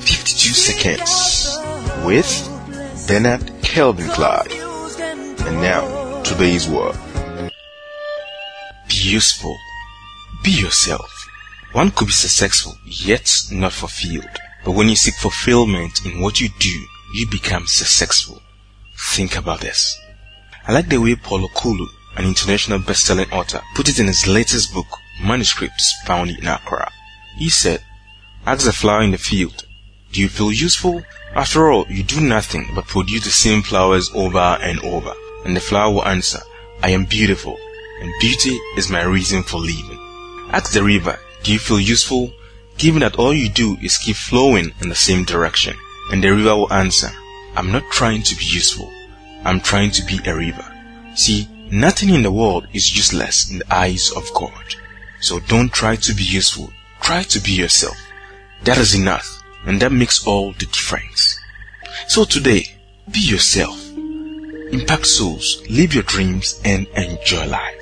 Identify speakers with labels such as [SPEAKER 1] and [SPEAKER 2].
[SPEAKER 1] 52 Seconds with Bernard Kelvin Clyde. And now, today's word. Be useful. Be yourself. One could be successful, yet not fulfilled. But when you seek fulfillment in what you do, you become successful. Think about this. I like the way Paulo Coelho, an international best-selling author, put it in his latest book, Manuscripts Found in Accra. He said, Ask the flower in the field, do you feel useful? After all, you do nothing but produce the same flowers over and over. And the flower will answer, I am beautiful, and beauty is my reason for living. Ask the river, do you feel useful? Given that all you do is keep flowing in the same direction. And the river will answer, I'm not trying to be useful. I'm trying to be a river. See, nothing in the world is useless in the eyes of God. So don't try to be useful. Try to be yourself. That is enough. And that makes all the difference. So today, be yourself. Impact souls, live your dreams, and enjoy life.